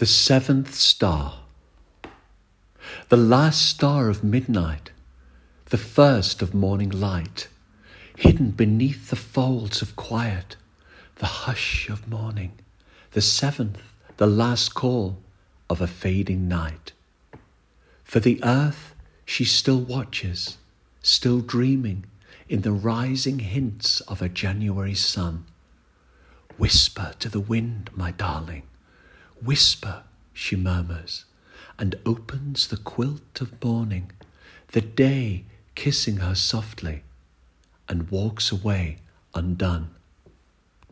The seventh star. The last star of midnight, the first of morning light, hidden beneath the folds of quiet, the hush of morning, the seventh, the last call of a fading night. For the earth she still watches, still dreaming in the rising hints of a January sun. Whisper to the wind, my darling Whisper, she murmurs, and opens the quilt of morning, the day kissing her softly, and walks away undone.